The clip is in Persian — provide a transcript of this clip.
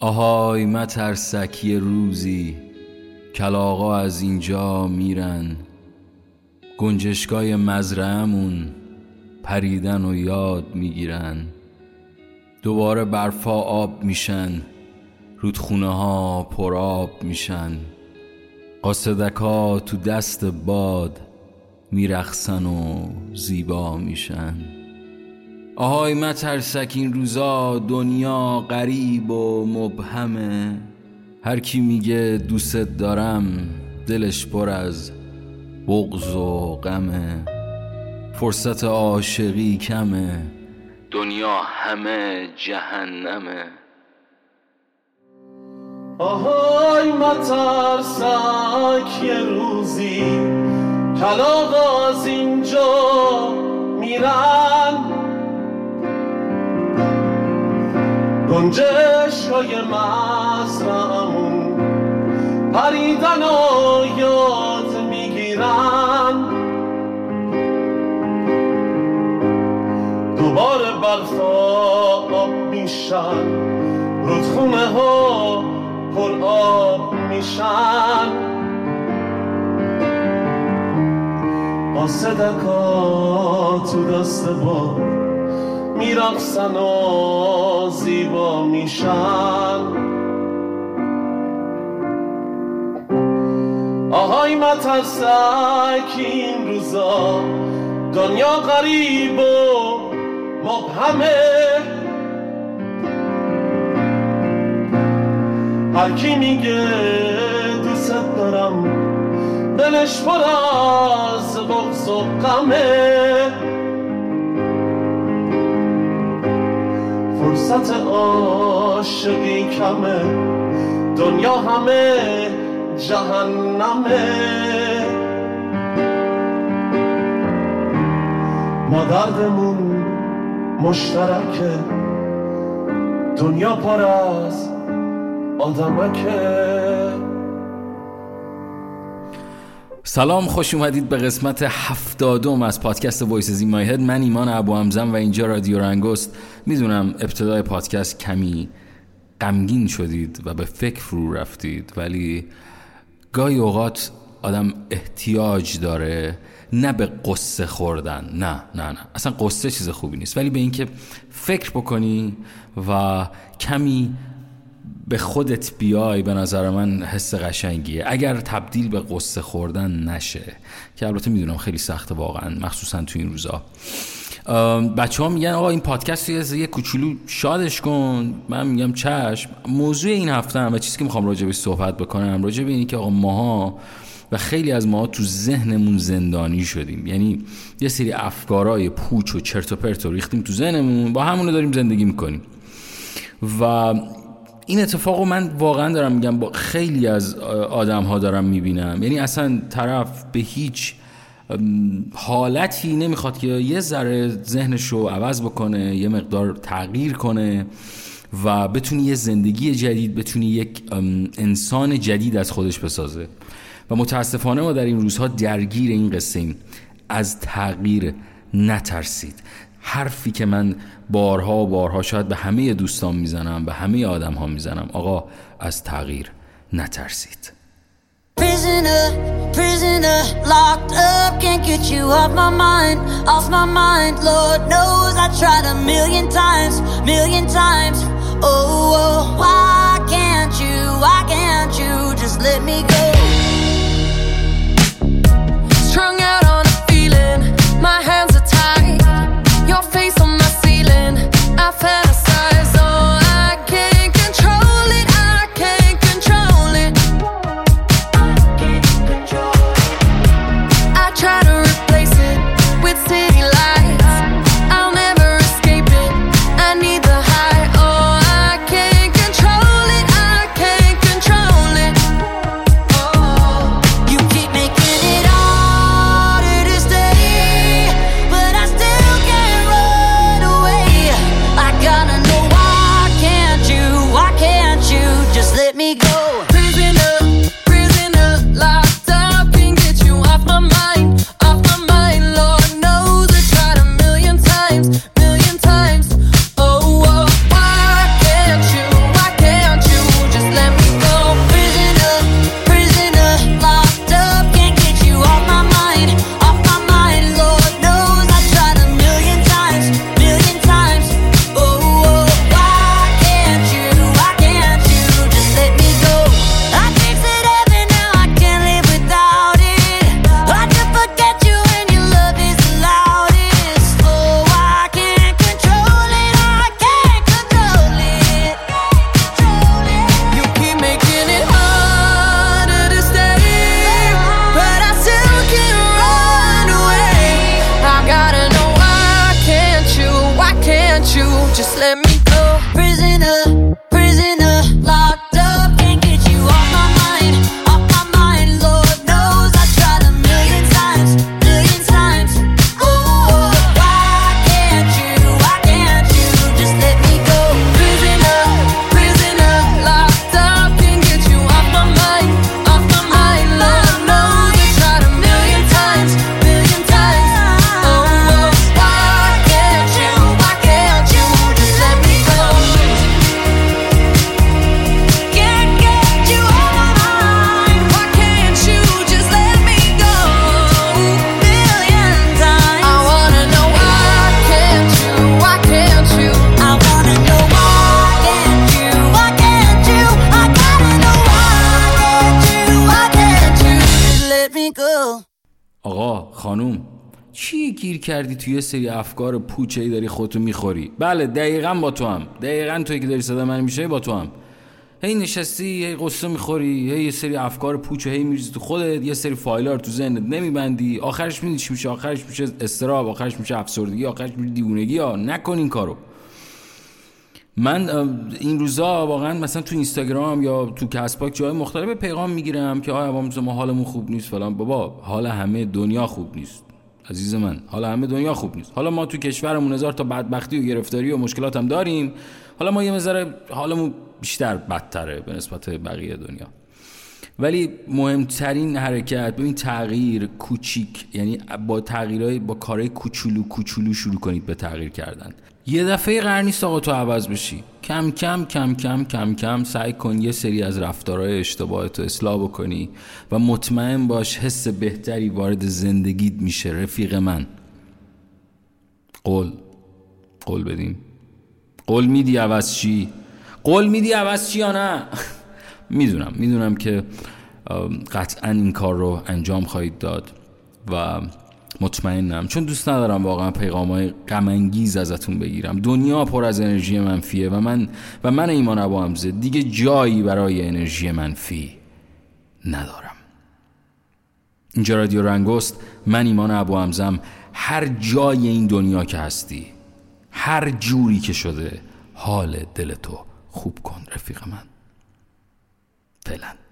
آهای مترسک یه روزی کلاغا از اینجا میرن. گنجشگاه مزرعمون پریدن و یاد می‌گیرن. دوباره برفا آب میشن رودخونه ها پر آب میشن. قاصدک تو دست باد میرخسن و زیبا میشن. آهای مترسک این روزا دنیا غریب و مبهمه. هر کی میگه دوست دارم دلش پر از بغض و غمه. فرصت عاشقی کمه. دنیا همه جهنمه. آهای مترسک یه روزی کلاغ از اینجا میرن. گنجش های مزرعمون پریدن و یاد می‌گیرن. دوباره برفا آب میشن رودخونه ها پر آب میشن. قاصدکا تو دست باد میرقصن و زیبا میشن. آهای مترسک این روزا دنیا غریب و مبهمه. هر کی میگه دوست دارم دلش پر از بغض و غمه. فرصت عاشقی کمه. دنیا همه جهنمه. ما دردمون مشترکه. دنیا پر از آدمکه. سلام خوش اومدید به قسمت هفتادم از پادکست وایسز این مایهد من ایمان ابو همزم و اینجا رادیو رنگست می‌دونم ابتدای پادکست کمی غمگین شدید و به فکر فرو رفتید ولی گاهی اوقات آدم احتیاج داره نه به قصه خوردن. نه نه نه. اصلا قصه چیز خوبی نیست. ولی به اینکه فکر بکنی و کمی به خودت بیای به نظر من حس قشنگیه. اگر تبدیل به قصه خوردن نشه که البته می‌دونم خیلی سخته واقعا مخصوصا تو این روزا. بچه ها میگن آقا این پادکست رو یه کوچولو شادش کن. من میگم چشم. موضوع این هفته هم و چیزی که می‌خوام راجع به صحبت بکنم راجع به اینی که آقا ماها و خیلی از ما تو ذهنمون زندانی شدیم. یعنی یه سری افکارای پوچ و چرت و پرت و ریختیم تو ذهنمون با همونو داریم زندگی می‌کنیم. و این اتفاق رو من واقعا دارم میگم با خیلی از آدم ها دارم می‌بینم. یعنی اصلا طرف به هیچ حالتی نمی‌خواد که یه ذره ذهنش رو عوض بکنه یه مقدار تغییر کنه و بتونی یه زندگی جدید بتونی یک انسان جدید از خودش بسازه. و متاسفانه ما در این روزها درگیر این قصه ایم از تغییر نترسید. حرفی که من بارها و بارها شاید به همه دوستان می‌زنم به همه آدم ها می‌زنم. آقا از تغییر نترسید. خانوم چی گیر کردی توی یه سری افکار پوچه ای داری خودتو می‌خوری؟ بله دقیقا با تو هم. دقیقا توی که داری صدا من میشه با تو هم. هی نشستی هی قصه می‌خوری هی یه سری افکار پوچه هی میریزی تو خودت یه سری فایلار تو ذهنت نمیبندی. آخرش میدی چی میشه آخرش میشه استراب آخرش میشه افسردگی آخرش میشه دیوونگی. ها نکن این کارو. من این روزا واقعا مثلا تو اینستاگرام یا تو کسپاک جای مختلف پیغام می‌گیرم که آیا ما حالمون خوب نیست فلان. بابا حال همه دنیا خوب نیست. عزیز من حالا همه دنیا خوب نیست. حالا ما تو کشورمون هزار تا بدبختی و گرفتاری و مشکلات هم داریم. حالا ما یه مذاره حالمون بیشتر بدتره به نسبت بقیه دنیا. ولی مهمترین حرکت ببین تغییر کوچیک یعنی با تغییرهای با کارهای کوچولو کوچولو شروع کنید به تغییر کردن. یه دفعه قرار نیست آقا تو عوض بشی. کم کم کم کم کم کم سعی کن یه سری از رفتارهای اشتباه تو اصلاح بکنی و مطمئن باش حس بهتری وارد زندگیت میشه رفیق من. قول. قول بدیم. قول میدی عوض چی؟ قول میدی عوض چی یا نه؟ می‌دونم. می‌دونم که قطعا این کار رو انجام خواهید داد و مطمئنم. چون دوست ندارم واقعا پیغام های غمانگیز ازتون بگیرم. دنیا پر از انرژی منفیه و من و من ایمان ابو حمزه دیگه جایی برای انرژی منفی ندارم. اینجا رادیو رنگست من ایمان ابو حمزم. هر جای این دنیا که هستی هر جوری که شده حال دل تو خوب کن رفیق من. فعلا.